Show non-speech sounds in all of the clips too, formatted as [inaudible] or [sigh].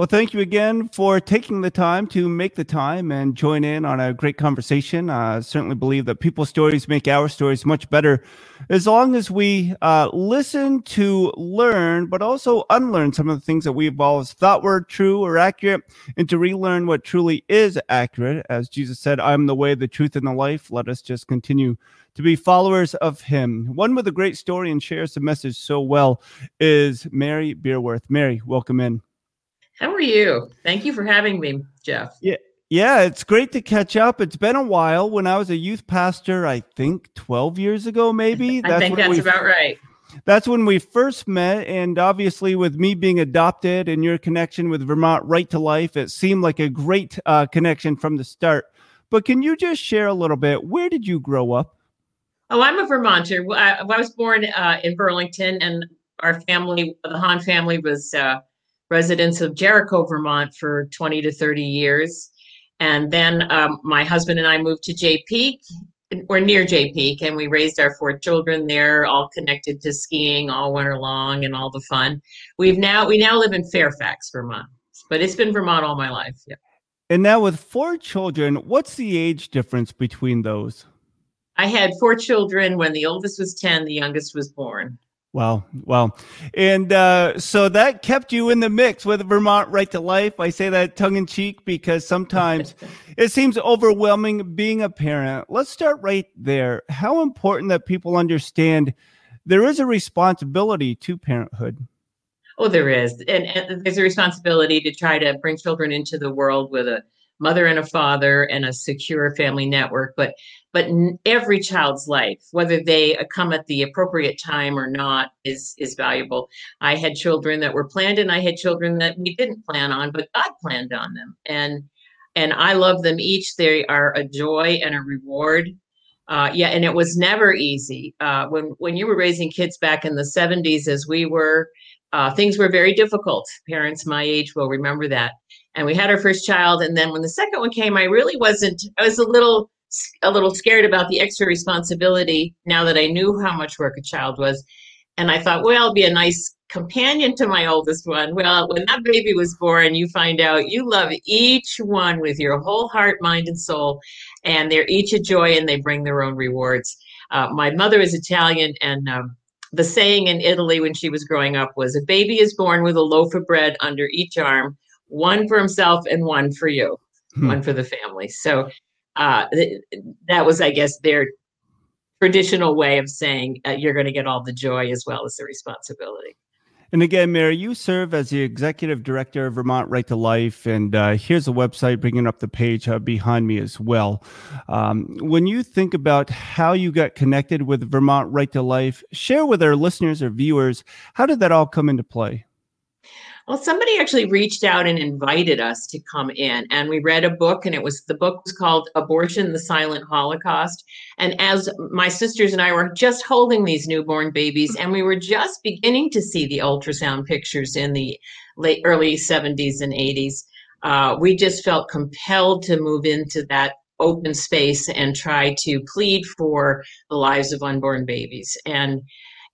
Well, thank you again for taking the time to make the time and join in on a great conversation. I uh, certainly believe that people's stories make our stories much better as long as we uh, listen to learn, but also unlearn some of the things that we've always thought were true or accurate and to relearn what truly is accurate. As Jesus said, I'm the way, the truth, and the life. Let us just continue to be followers of him. One with a great story and shares the message so well is Mary Beerworth. Mary, welcome in. How are you? Thank you for having me, Jeff. Yeah. Yeah, it's great to catch up. It's been a while. When I was a youth pastor, I think 12 years ago, maybe. [laughs] That's I think that's we, about right. That's when we first met. And obviously, with me being adopted and your connection with Vermont Right to Life, it seemed like a great uh, connection from the start. But can you just share a little bit? Where did you grow up? Oh, I'm a Vermonter. I, I was born uh, in Burlington, and our family, the Hahn family, was. Uh, residents of Jericho, Vermont for 20 to 30 years. And then um, my husband and I moved to Jay Peak, or near Jay Peak, and we raised our four children there, all connected to skiing all winter long and all the fun. We've now we now live in Fairfax, Vermont, but it's been Vermont all my life. Yeah. And now with four children, what's the age difference between those? I had four children when the oldest was 10, the youngest was born. Wow. Wow. And uh, so that kept you in the mix with Vermont Right to Life. I say that tongue in cheek because sometimes [laughs] it seems overwhelming being a parent. Let's start right there. How important that people understand there is a responsibility to parenthood. Oh, there is. And, and there's a responsibility to try to bring children into the world with a mother and a father and a secure family network. But but every child's life whether they uh, come at the appropriate time or not is is valuable i had children that were planned and i had children that we didn't plan on but god planned on them and and i love them each they are a joy and a reward uh, yeah, and it was never easy. Uh, when when you were raising kids back in the '70s, as we were, uh, things were very difficult. Parents my age will remember that. And we had our first child, and then when the second one came, I really wasn't. I was a little a little scared about the extra responsibility now that I knew how much work a child was. And I thought, well, I'll be a nice companion to my oldest one. Well, when that baby was born, you find out you love each one with your whole heart, mind, and soul. And they're each a joy and they bring their own rewards. Uh, my mother is Italian, and um, the saying in Italy when she was growing up was a baby is born with a loaf of bread under each arm, one for himself and one for you, hmm. one for the family. So uh, th- that was, I guess, their traditional way of saying uh, you're going to get all the joy as well as the responsibility. And again, Mary, you serve as the executive director of Vermont Right to Life. And uh, here's a website bringing up the page uh, behind me as well. Um, when you think about how you got connected with Vermont Right to Life, share with our listeners or viewers, how did that all come into play? Well, somebody actually reached out and invited us to come in, and we read a book, and it was the book was called Abortion: The Silent Holocaust. And as my sisters and I were just holding these newborn babies, and we were just beginning to see the ultrasound pictures in the late early 70s and 80s, uh, we just felt compelled to move into that open space and try to plead for the lives of unborn babies. And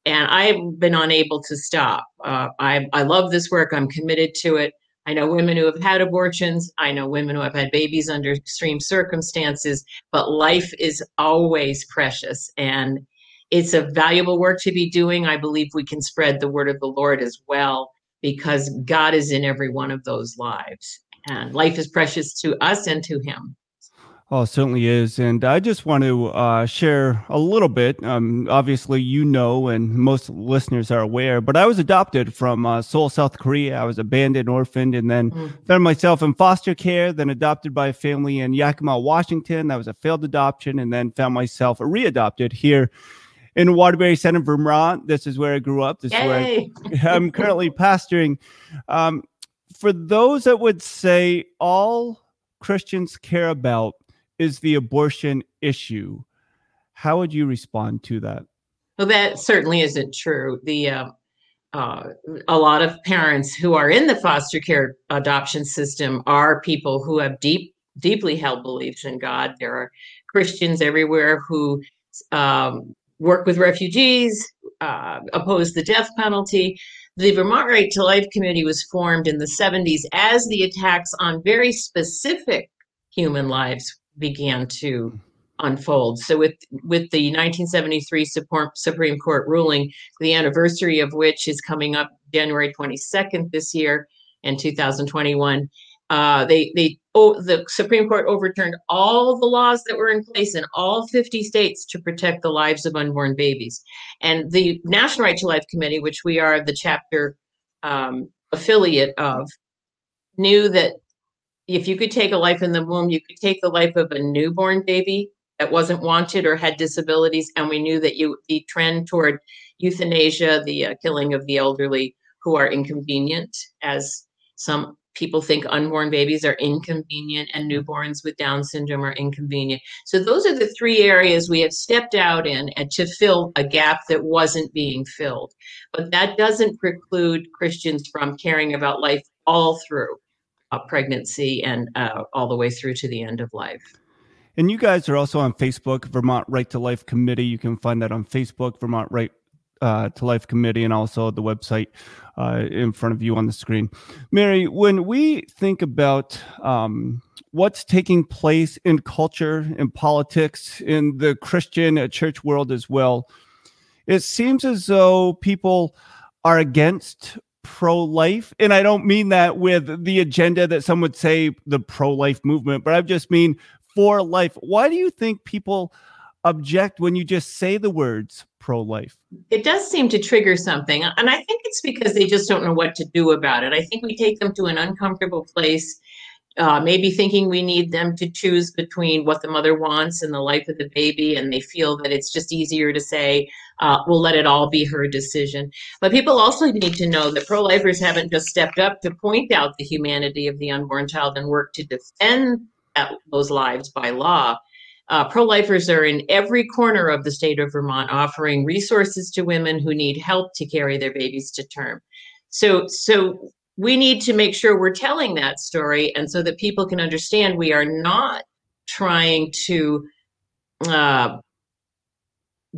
and I've been unable to stop. Uh, I, I love this work. I'm committed to it. I know women who have had abortions. I know women who have had babies under extreme circumstances, but life is always precious and it's a valuable work to be doing. I believe we can spread the word of the Lord as well because God is in every one of those lives. And life is precious to us and to Him. Oh, certainly is. And I just want to uh, share a little bit. Um, obviously, you know, and most listeners are aware, but I was adopted from uh, Seoul, South Korea. I was abandoned, orphaned, and then mm. found myself in foster care, then adopted by a family in Yakima, Washington. That was a failed adoption, and then found myself readopted here in Waterbury Center, Vermont. This is where I grew up. This Yay. is where [laughs] I, am currently pastoring. Um, for those that would say all Christians care about is the abortion issue. How would you respond to that? Well, that certainly isn't true. The uh, uh, a lot of parents who are in the foster care adoption system are people who have deep, deeply held beliefs in God. There are Christians everywhere who um, work with refugees, uh, oppose the death penalty. The Vermont Right to Life Committee was formed in the 70s as the attacks on very specific human lives began to unfold. So with with the 1973 support, Supreme Court ruling, the anniversary of which is coming up January 22nd this year in 2021, uh, they they oh, the Supreme Court overturned all the laws that were in place in all 50 states to protect the lives of unborn babies. And the National Right to Life Committee, which we are the chapter um, affiliate of, knew that if you could take a life in the womb, you could take the life of a newborn baby that wasn't wanted or had disabilities. And we knew that you the trend toward euthanasia, the uh, killing of the elderly who are inconvenient, as some people think unborn babies are inconvenient and newborns with Down syndrome are inconvenient. So those are the three areas we have stepped out in and to fill a gap that wasn't being filled. But that doesn't preclude Christians from caring about life all through a pregnancy and uh, all the way through to the end of life. And you guys are also on Facebook, Vermont Right to Life Committee. You can find that on Facebook, Vermont Right uh, to Life Committee, and also the website uh, in front of you on the screen. Mary, when we think about um, what's taking place in culture, in politics, in the Christian uh, church world as well, it seems as though people are against pro life. And I don't mean that with the agenda that some would say the pro life movement, but I just mean for life. Why do you think people object when you just say the words pro life? It does seem to trigger something. And I think it's because they just don't know what to do about it. I think we take them to an uncomfortable place. Uh, maybe thinking we need them to choose between what the mother wants and the life of the baby, and they feel that it's just easier to say, uh, we'll let it all be her decision. But people also need to know that pro lifers haven't just stepped up to point out the humanity of the unborn child and work to defend that, those lives by law. Uh, Pro lifers are in every corner of the state of Vermont offering resources to women who need help to carry their babies to term. So, so we need to make sure we're telling that story and so that people can understand we are not trying to uh,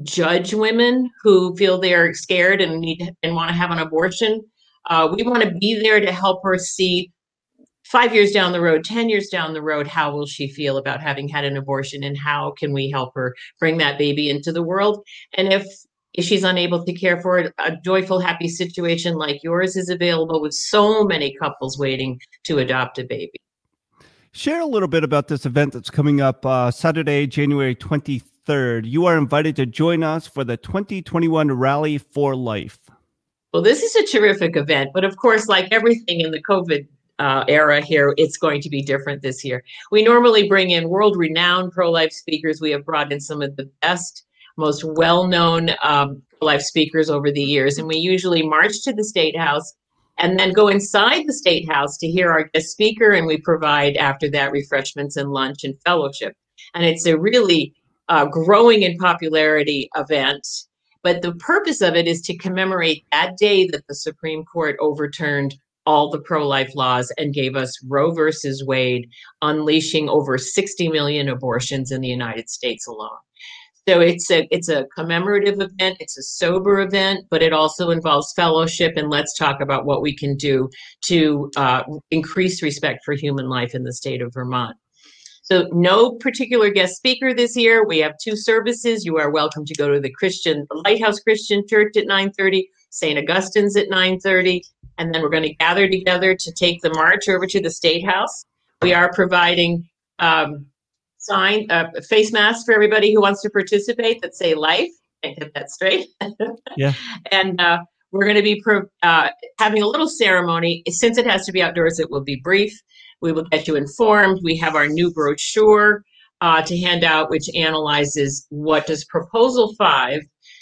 judge women who feel they are scared and need and want to have an abortion. Uh, we want to be there to help her see five years down the road, 10 years down the road, how will she feel about having had an abortion and how can we help her bring that baby into the world? And if if she's unable to care for it, a joyful, happy situation like yours is available with so many couples waiting to adopt a baby. Share a little bit about this event that's coming up uh, Saturday, January 23rd. You are invited to join us for the 2021 Rally for Life. Well, this is a terrific event, but of course, like everything in the COVID uh, era here, it's going to be different this year. We normally bring in world renowned pro life speakers. We have brought in some of the best, most well known um, life speakers over the years. And we usually march to the State House and then go inside the State House to hear our guest speaker. And we provide after that refreshments and lunch and fellowship. And it's a really uh, growing in popularity event. But the purpose of it is to commemorate that day that the Supreme Court overturned all the pro life laws and gave us Roe versus Wade, unleashing over 60 million abortions in the United States alone. So it's a it's a commemorative event. It's a sober event, but it also involves fellowship. And let's talk about what we can do to uh, increase respect for human life in the state of Vermont. So no particular guest speaker this year. We have two services. You are welcome to go to the Christian the Lighthouse Christian Church at 9:30, St. Augustine's at 9:30, and then we're going to gather together to take the march over to the State House. We are providing um, sign uh, face masks for everybody who wants to participate that say life. I get that straight. [laughs] yeah. And uh, we're going to be pro- uh, having a little ceremony. Since it has to be outdoors, it will be brief. We will get you informed. We have our new brochure uh, to hand out, which analyzes what does Proposal 5,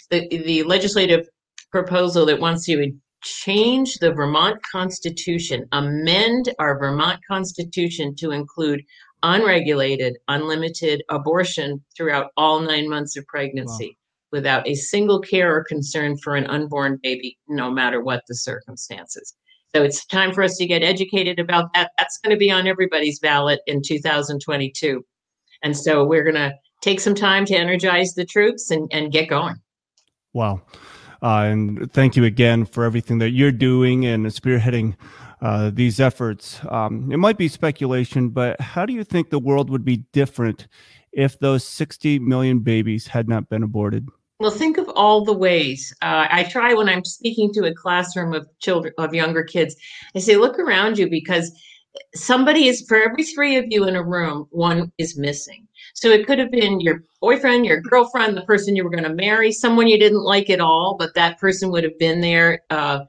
the, the legislative proposal that wants to change the Vermont Constitution, amend our Vermont Constitution to include unregulated, unlimited abortion throughout all nine months of pregnancy. Wow. Without a single care or concern for an unborn baby, no matter what the circumstances. So it's time for us to get educated about that. That's going to be on everybody's ballot in 2022. And so we're going to take some time to energize the troops and, and get going. Wow. Uh, and thank you again for everything that you're doing and spearheading uh, these efforts. Um, it might be speculation, but how do you think the world would be different if those 60 million babies had not been aborted? Well, think of all the ways. Uh, I try when I'm speaking to a classroom of children, of younger kids, I say, look around you because somebody is, for every three of you in a room, one is missing. So it could have been your boyfriend, your girlfriend, the person you were going to marry, someone you didn't like at all, but that person would have been there uh,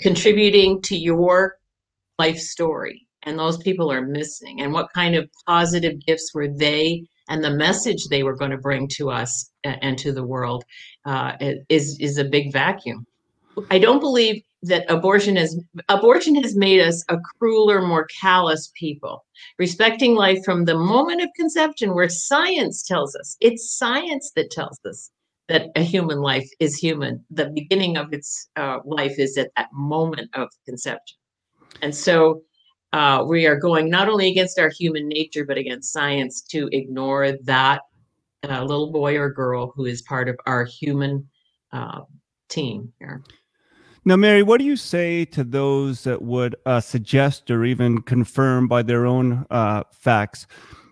contributing to your life story. And those people are missing. And what kind of positive gifts were they and the message they were going to bring to us and to the world uh, is is a big vacuum. I don't believe that abortion has abortion has made us a crueler, more callous people, respecting life from the moment of conception, where science tells us it's science that tells us that a human life is human. The beginning of its uh, life is at that moment of conception, and so uh, we are going not only against our human nature, but against science to ignore that uh, little boy or girl who is part of our human uh, team here. Now, Mary, what do you say to those that would uh, suggest or even confirm by their own uh, facts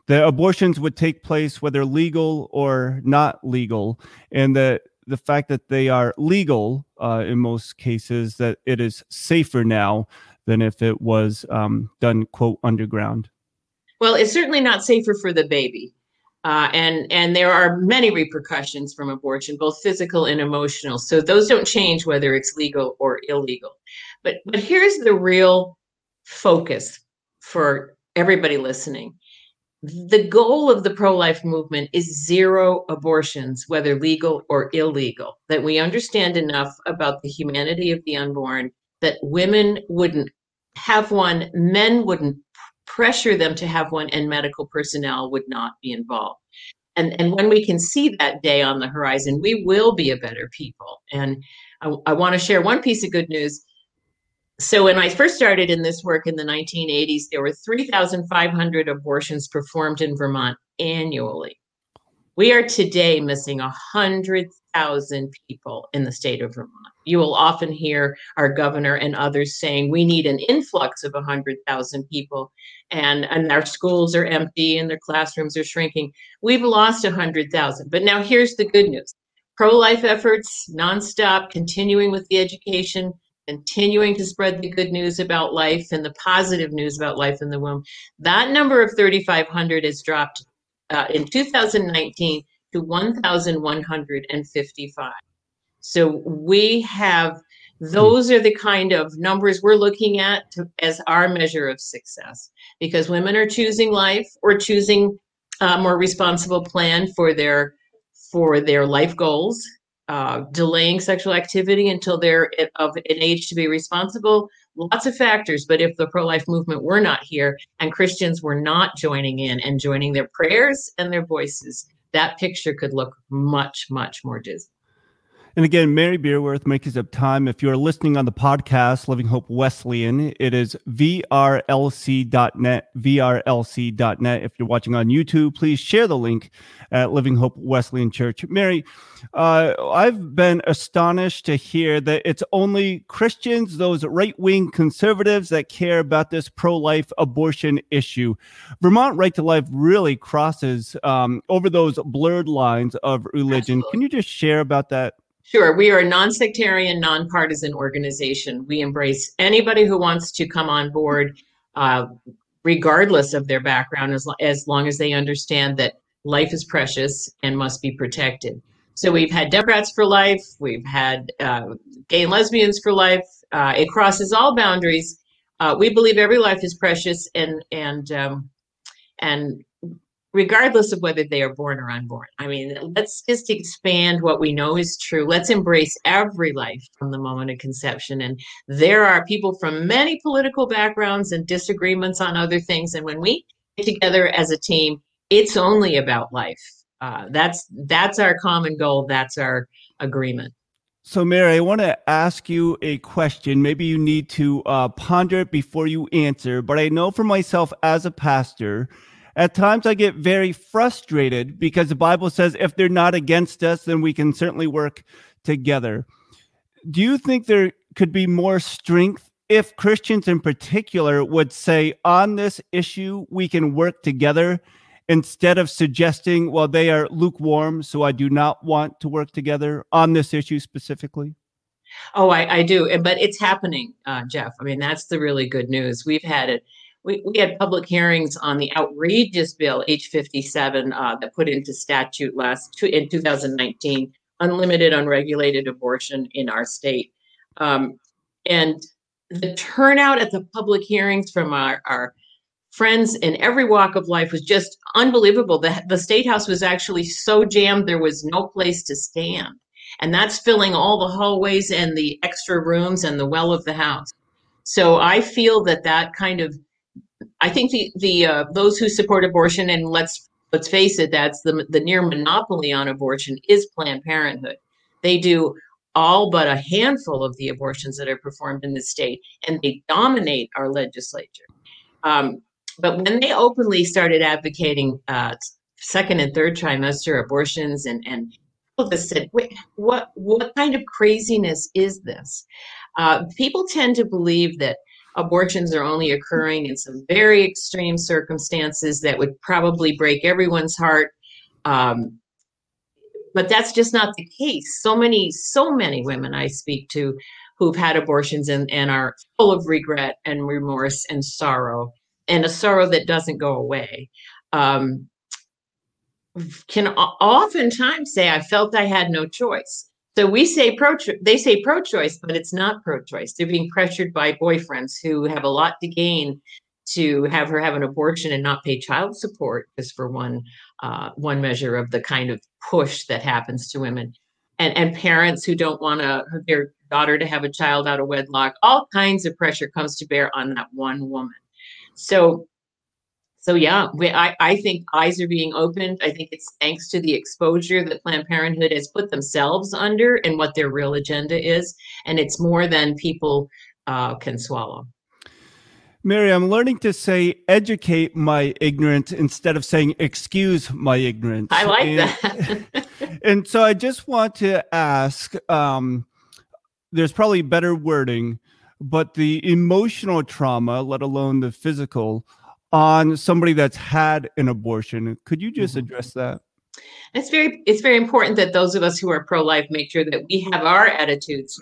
that abortions would take place whether legal or not legal, and that the fact that they are legal uh, in most cases, that it is safer now than if it was um, done quote underground. Well it's certainly not safer for the baby uh, and and there are many repercussions from abortion both physical and emotional so those don't change whether it's legal or illegal. But but here's the real focus for everybody listening the goal of the pro-life movement is zero abortions whether legal or illegal that we understand enough about the humanity of the unborn that women wouldn't have one, men wouldn't pressure them to have one, and medical personnel would not be involved. And, and when we can see that day on the horizon, we will be a better people. And I, I want to share one piece of good news. So, when I first started in this work in the 1980s, there were 3,500 abortions performed in Vermont annually. We are today missing 100,000 people in the state of Vermont. You will often hear our governor and others saying we need an influx of 100,000 people and, and our schools are empty and their classrooms are shrinking. We've lost 100,000. But now here's the good news pro life efforts, nonstop, continuing with the education, continuing to spread the good news about life and the positive news about life in the womb. That number of 3,500 has dropped uh, in 2019 to 1,155. So we have those are the kind of numbers we're looking at to, as our measure of success because women are choosing life or choosing a more responsible plan for their for their life goals uh, delaying sexual activity until they're of an age to be responsible lots of factors. But if the pro life movement were not here and Christians were not joining in and joining their prayers and their voices, that picture could look much, much more dismal. And again, Mary Beerworth making up time. If you're listening on the podcast, Living Hope Wesleyan, it is vrlc.net, vrlc.net. If you're watching on YouTube, please share the link at Living Hope Wesleyan Church. Mary, uh, I've been astonished to hear that it's only Christians, those right wing conservatives, that care about this pro life abortion issue. Vermont Right to Life really crosses um, over those blurred lines of religion. Absolutely. Can you just share about that? Sure. We are a non-sectarian, non-partisan organization. We embrace anybody who wants to come on board, uh, regardless of their background, as, as long as they understand that life is precious and must be protected. So we've had Democrats for life. We've had uh, gay and lesbians for life. Uh, it crosses all boundaries. Uh, we believe every life is precious, and and um, and regardless of whether they are born or unborn. I mean, let's just expand what we know is true. Let's embrace every life from the moment of conception. And there are people from many political backgrounds and disagreements on other things. And when we get together as a team, it's only about life. Uh, that's that's our common goal. That's our agreement. So, Mary, I want to ask you a question. Maybe you need to uh, ponder it before you answer. But I know for myself as a pastor at times I get very frustrated because the Bible says if they're not against us, then we can certainly work together. do you think there could be more strength if Christians in particular would say, on this issue, we can work together instead of suggesting, well, they are lukewarm, so I do not want to work together on this issue specifically? Oh, I, I do. But it's happening, uh, Jeff. I mean, that's the really good news. We've had it. We, we had public hearings on the outrageous bill H57 uh, that put into statute last in 2019 unlimited, unregulated abortion in our state. Um, and the turnout at the public hearings from our, our friends in every walk of life was just unbelievable. The, the state house was actually so jammed there was no place to stand. And that's filling all the hallways and the extra rooms and the well of the house. So I feel that that kind of, I think the the uh, those who support abortion and let's let's face it, that's the the near monopoly on abortion is Planned Parenthood. They do all but a handful of the abortions that are performed in the state, and they dominate our legislature. Um, but when they openly started advocating uh, second and third trimester abortions, and and people just said, Wait, "What what kind of craziness is this?" Uh, people tend to believe that abortions are only occurring in some very extreme circumstances that would probably break everyone's heart. Um, but that's just not the case. So many, so many women I speak to who've had abortions and, and are full of regret and remorse and sorrow and a sorrow that doesn't go away. Um, can oftentimes say, I felt I had no choice. So we say pro, they say pro-choice, but it's not pro-choice. They're being pressured by boyfriends who have a lot to gain to have her have an abortion and not pay child support, just for one uh, one measure of the kind of push that happens to women, and and parents who don't want to their daughter to have a child out of wedlock. All kinds of pressure comes to bear on that one woman. So so yeah, we, I, I think eyes are being opened. I think it's thanks to the exposure that Planned Parenthood has put themselves under and what their real agenda is, and it's more than people uh, can swallow. Mary, I'm learning to say educate my ignorance instead of saying excuse my ignorance. I like and, that. [laughs] and so I just want to ask um, there's probably better wording, but the emotional trauma, let alone the physical, on somebody that's had an abortion. Could you just mm-hmm. address that? It's very it's very important that those of us who are pro-life make sure that we have our attitudes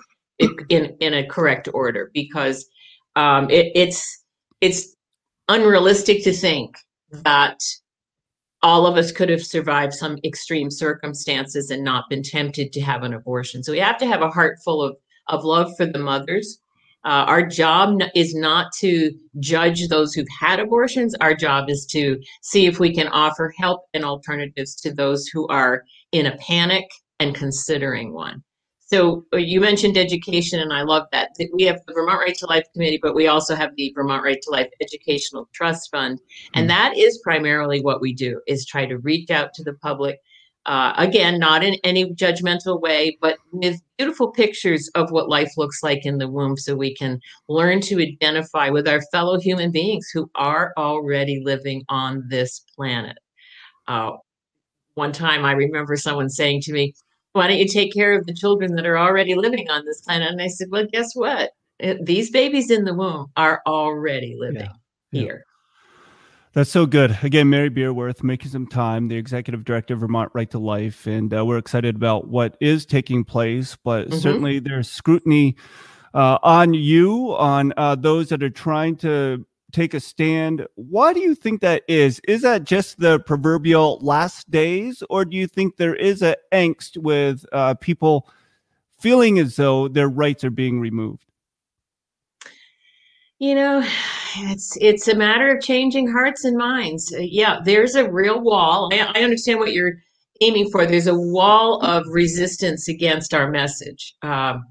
in in a correct order because um, it, it's it's unrealistic to think that all of us could have survived some extreme circumstances and not been tempted to have an abortion. So we have to have a heart full of of love for the mothers uh, our job is not to judge those who've had abortions. Our job is to see if we can offer help and alternatives to those who are in a panic and considering one. So uh, you mentioned education, and I love that. We have the Vermont Right to Life Committee, but we also have the Vermont Right to Life Educational Trust Fund, and hmm. that is primarily what we do: is try to reach out to the public uh, again, not in any judgmental way, but with beautiful pictures of what life looks like in the womb so we can learn to identify with our fellow human beings who are already living on this planet. Uh, one time I remember someone saying to me, Why don't you take care of the children that are already living on this planet? And I said, Well, guess what? These babies in the womb are already living yeah. here. That's so good. Again, Mary Beerworth making some time, the executive director of Vermont Right to Life, and uh, we're excited about what is taking place. But mm-hmm. certainly, there's scrutiny uh, on you, on uh, those that are trying to take a stand. Why do you think that is? Is that just the proverbial last days, or do you think there is an angst with uh, people feeling as though their rights are being removed? You know, it's it's a matter of changing hearts and minds. Uh, yeah, there's a real wall. I, I, understand what you're aiming for. There's a wall of resistance against our message. Um,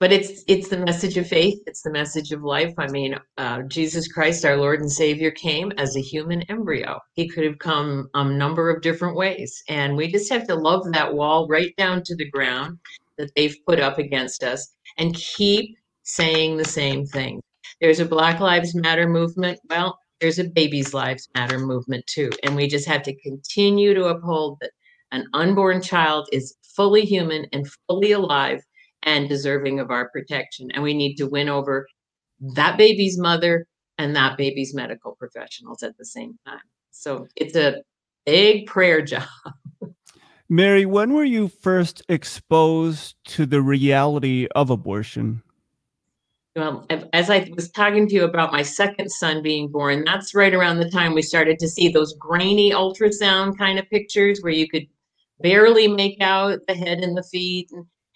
but it's it's the message of faith. It's the message of life. I mean, uh, Jesus Christ, our Lord and Savior, came as a human embryo. He could have come a number of different ways, and we just have to love that wall right down to the ground that they've put up against us, and keep saying the same thing. There's a Black Lives Matter movement. Well, there's a Babies Lives Matter movement too. And we just have to continue to uphold that an unborn child is fully human and fully alive and deserving of our protection. And we need to win over that baby's mother and that baby's medical professionals at the same time. So it's a big prayer job. [laughs] Mary, when were you first exposed to the reality of abortion? Well, as I was talking to you about my second son being born, that's right around the time we started to see those grainy ultrasound kind of pictures where you could barely make out the head and the feet.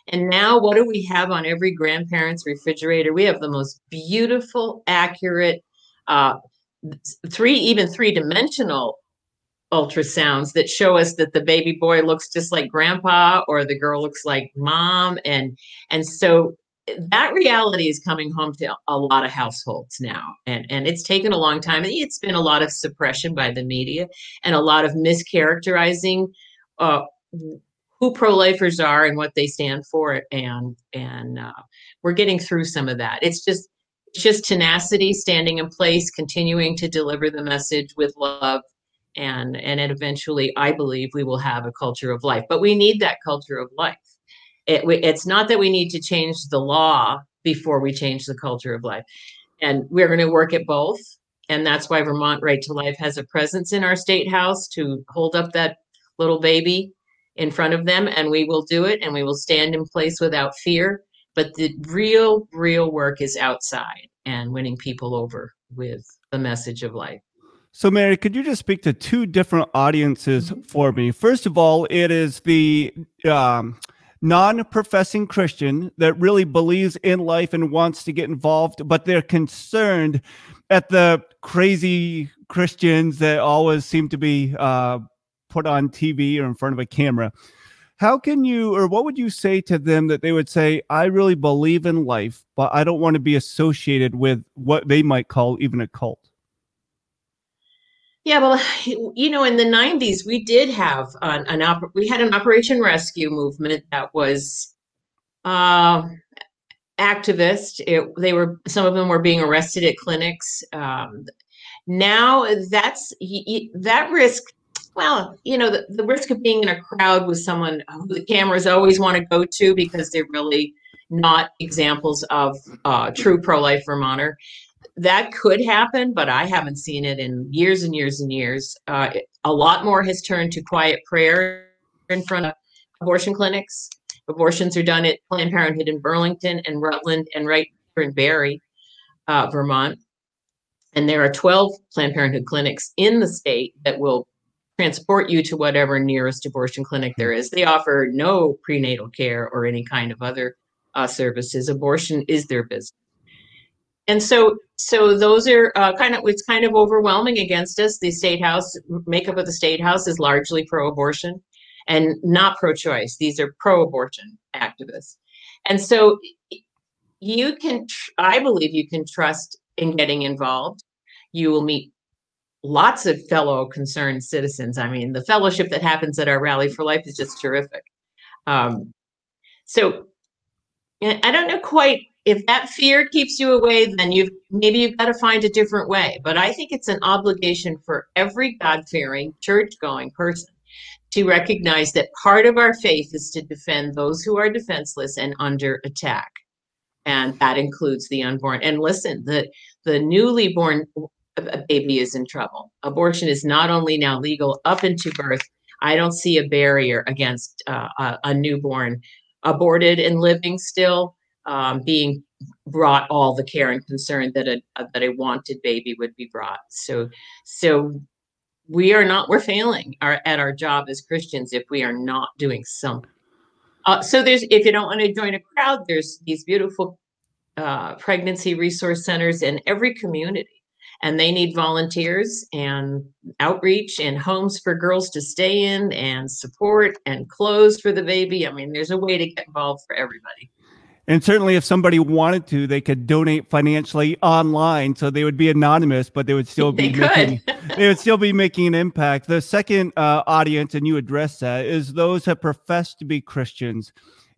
And, now, what do we have on every grandparent's refrigerator? We have the most beautiful, accurate, uh, three, even three dimensional ultrasounds that show us that the baby boy looks just like grandpa or the girl looks like mom and and so that reality is coming home to a lot of households now. And and it's taken a long time. It's been a lot of suppression by the media and a lot of mischaracterizing uh, who pro-lifers are and what they stand for. And and uh, we're getting through some of that. It's just it's just tenacity standing in place continuing to deliver the message with love. And and eventually i believe we will have a culture of life. But we need that culture of life it, it's not that we need to change the law before we change the culture of life. And we're going to work at both. And that's why vermont right to life has a presence in our state house to hold up that little baby in front of them. And we will do it and we will stand in place without fear. But the real real work is outside and winning people over with the message of life. So, Mary, could you just speak to two different audiences mm-hmm. for me? First of all, it is the um, non professing Christian that really believes in life and wants to get involved, but they're concerned at the crazy Christians that always seem to be uh, put on TV or in front of a camera. How can you, or what would you say to them that they would say, I really believe in life, but I don't want to be associated with what they might call even a cult? Yeah, well, [sighs] you know, in the '90s, we did have an, an op- we had an Operation Rescue movement that was uh, activist. It, they were some of them were being arrested at clinics. Um, now that's that risk. Well, you know, the, the risk of being in a crowd with someone who the cameras always want to go to because they're really not examples of uh, true pro-life Vermonter that could happen, but I haven't seen it in years and years and years. Uh, a lot more has turned to quiet prayer in front of abortion clinics. Abortions are done at Planned Parenthood in Burlington and Rutland and right here in Barre, uh, Vermont. And there are 12 Planned Parenthood clinics in the state that will transport you to whatever nearest abortion clinic there is. They offer no prenatal care or any kind of other uh, services. Abortion is their business and so so those are uh, kind of it's kind of overwhelming against us. The state house makeup of the state house is largely pro-abortion and not pro-choice. These are pro-abortion activists. And so you can i believe you can trust in getting involved. You will meet lots of fellow concerned citizens. I mean the fellowship that happens at our rally for life is just terrific. Um, so i don't know quite if that fear keeps you away, then you've maybe you've got to find a different way. But I think it's an obligation for every God fearing, church going person to recognize that part of our faith is to defend those who are defenseless and under attack. And that includes the unborn. And listen, the, the newly born baby is in trouble. Abortion is not only now legal up into birth, I don't see a barrier against uh, a, a newborn aborted and living still um, being brought all the care and concern that a, that a wanted baby would be brought. So so we are not we're failing our, at our job as Christians if we are not doing something. Uh, so there's if you don't want to join a crowd, there's these beautiful uh, pregnancy resource centers in every community and they need volunteers and outreach and homes for girls to stay in and support and clothes for the baby. I mean, there's a way to get involved for everybody. And certainly, if somebody wanted to, they could donate financially online, so they would be anonymous, but they would still be they making [laughs] they would still be making an impact. The second uh, audience, and you address that, is those that profess to be Christians,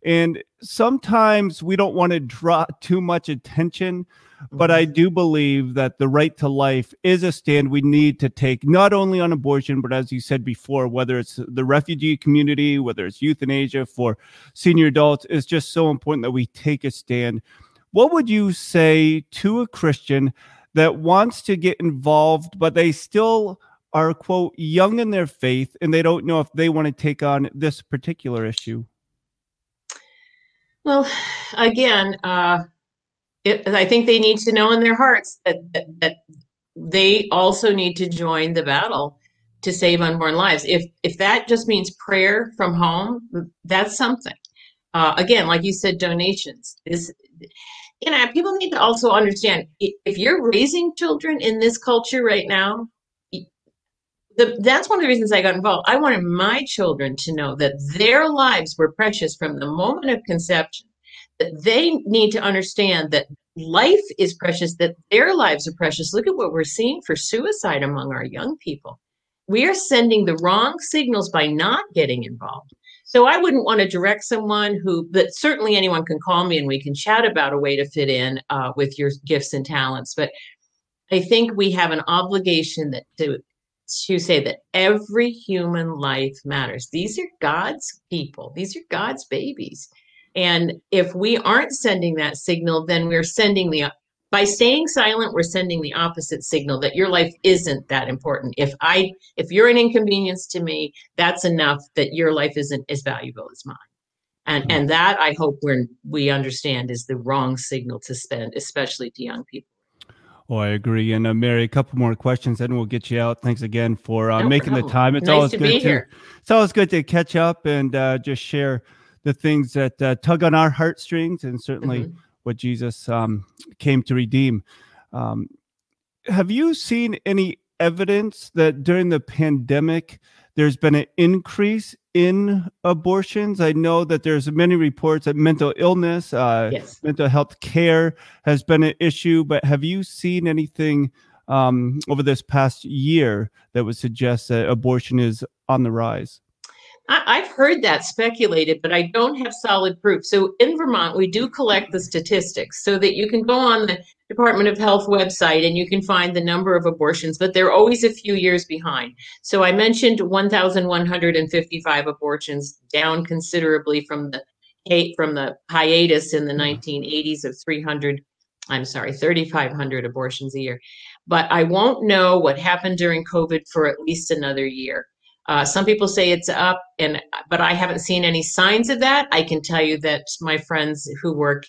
and sometimes we don't want to draw too much attention but I do believe that the right to life is a stand we need to take, not only on abortion, but as you said before, whether it's the refugee community, whether it's euthanasia for senior adults, it's just so important that we take a stand. What would you say to a Christian that wants to get involved, but they still are, quote, young in their faith and they don't know if they want to take on this particular issue? Well, again, uh, it, I think they need to know in their hearts that, that, that they also need to join the battle to save unborn lives. If if that just means prayer from home, that's something. Uh, again, like you said, donations. You know, people need to also understand if you're raising children in this culture right now. The, that's one of the reasons I got involved. I wanted my children to know that their lives were precious from the moment of conception they need to understand that life is precious, that their lives are precious. Look at what we're seeing for suicide among our young people. We are sending the wrong signals by not getting involved. So I wouldn't want to direct someone who, but certainly anyone can call me and we can chat about a way to fit in uh, with your gifts and talents. But I think we have an obligation that to to say that every human life matters. These are God's people. These are God's babies. And if we aren't sending that signal, then we're sending the by staying silent, we're sending the opposite signal that your life isn't that important. If I if you're an inconvenience to me, that's enough that your life isn't as valuable as mine. And and that I hope we we understand is the wrong signal to spend, especially to young people. Oh, I agree. And uh, Mary, a couple more questions, and we'll get you out. Thanks again for uh, no making problem. the time. It's nice always to good to. Here. It's always good to catch up and uh, just share the things that uh, tug on our heartstrings and certainly mm-hmm. what Jesus um, came to redeem. Um, have you seen any evidence that during the pandemic there's been an increase in abortions? I know that there's many reports that mental illness, uh, yes. mental health care has been an issue, but have you seen anything um, over this past year that would suggest that abortion is on the rise? I, have heard that speculated, but I don't have solid proof. So in Vermont, we do collect the statistics so that you can go on the Department of Health website and you can find the number of abortions, but they're always a few years behind. So I mentioned 1,155 abortions, down considerably from the from the hiatus in the mm-hmm. 1980s of 300. I'm sorry, 3,500 abortions a year. But I won't know what happened during COVID for at least another year. Uh, some people say it's up, and but I haven't seen any signs of that. I can tell you that my friends who work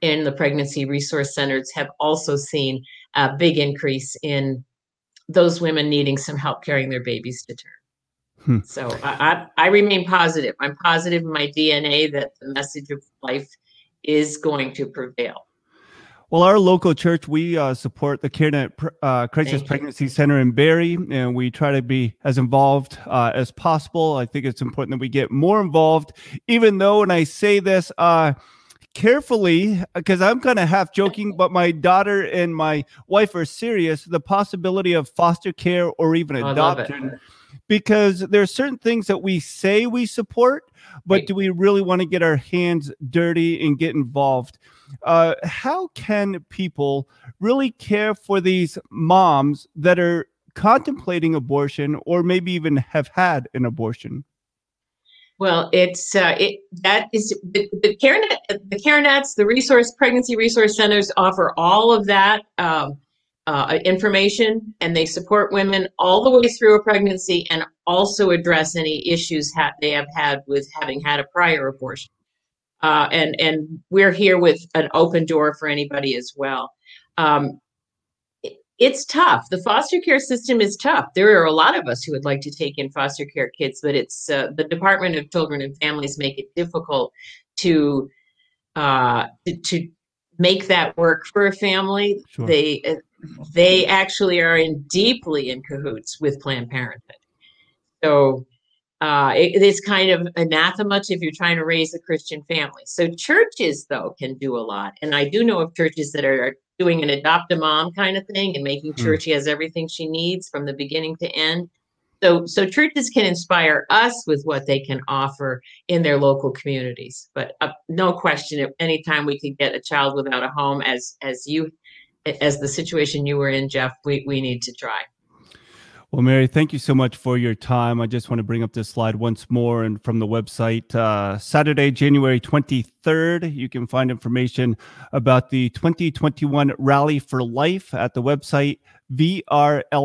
in the pregnancy resource centers have also seen a big increase in those women needing some help carrying their babies to term. Hmm. So I, I, I remain positive. I'm positive in my DNA that the message of life is going to prevail. Well, our local church, we uh, support the CareNet uh, Crisis Pregnancy Center in Barre, and we try to be as involved uh, as possible. I think it's important that we get more involved, even though, and I say this uh, carefully, because I'm kind of half joking, but my daughter and my wife are serious. The possibility of foster care or even adoption, because there are certain things that we say we support, but do we really want to get our hands dirty and get involved? Uh, how can people really care for these moms that are contemplating abortion or maybe even have had an abortion? Well, it's uh, it that is the, the CareNet, the CareNets, the resource pregnancy resource centers offer all of that um, uh, information, and they support women all the way through a pregnancy, and also address any issues ha- they have had with having had a prior abortion. Uh, and and we're here with an open door for anybody as well. Um, it's tough. The foster care system is tough. There are a lot of us who would like to take in foster care kids, but it's uh, the Department of Children and Families make it difficult to uh, to make that work for a family. Sure. They uh, they actually are in deeply in cahoots with Planned Parenthood. So uh, it is kind of anathema if you're trying to raise a Christian family. So churches, though, can do a lot, and I do know of churches that are doing an adopt a mom kind of thing and making sure mm. she has everything she needs from the beginning to end. So, so churches can inspire us with what they can offer in their local communities. But uh, no question, anytime we can get a child without a home, as as you as the situation you were in, Jeff, we, we need to try. Well, Mary, thank you so much for your time. I just want to bring up this slide once more and from the website, uh, Saturday, January 23rd, you can find information about the 2021 Rally for Life at the website vrlc.net,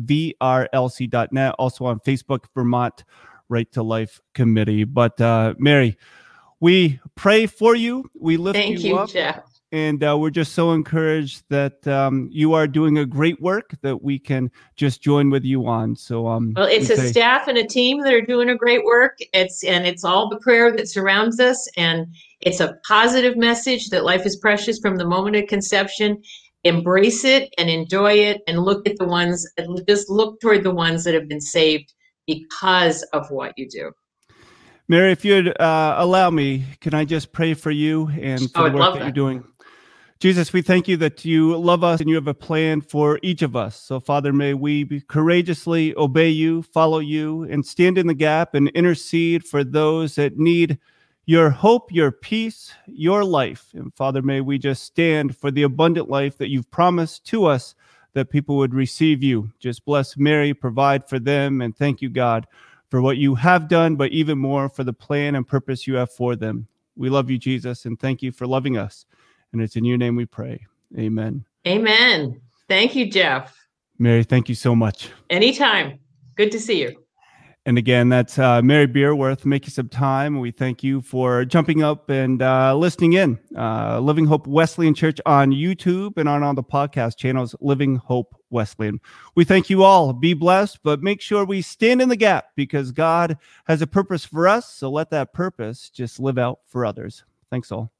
vrlc.net, also on Facebook, Vermont Right to Life Committee. But uh, Mary, we pray for you. We lift Thank you, you up. Jeff. And uh, we're just so encouraged that um, you are doing a great work that we can just join with you on. So, um, well, it's a say- staff and a team that are doing a great work. It's and it's all the prayer that surrounds us, and it's a positive message that life is precious from the moment of conception. Embrace it and enjoy it, and look at the ones. Just look toward the ones that have been saved because of what you do. Mary, if you'd uh, allow me, can I just pray for you and for I the work that, that. you're doing? Jesus, we thank you that you love us and you have a plan for each of us. So, Father, may we courageously obey you, follow you, and stand in the gap and intercede for those that need your hope, your peace, your life. And Father, may we just stand for the abundant life that you've promised to us that people would receive you. Just bless Mary, provide for them, and thank you, God, for what you have done, but even more for the plan and purpose you have for them. We love you, Jesus, and thank you for loving us. And it's in your name we pray. Amen. Amen. Thank you, Jeff. Mary, thank you so much. Anytime. Good to see you. And again, that's uh, Mary Beerworth making some time. We thank you for jumping up and uh, listening in. Uh, Living Hope Wesleyan Church on YouTube and on all the podcast channels, Living Hope Wesleyan. We thank you all. Be blessed, but make sure we stand in the gap because God has a purpose for us. So let that purpose just live out for others. Thanks all.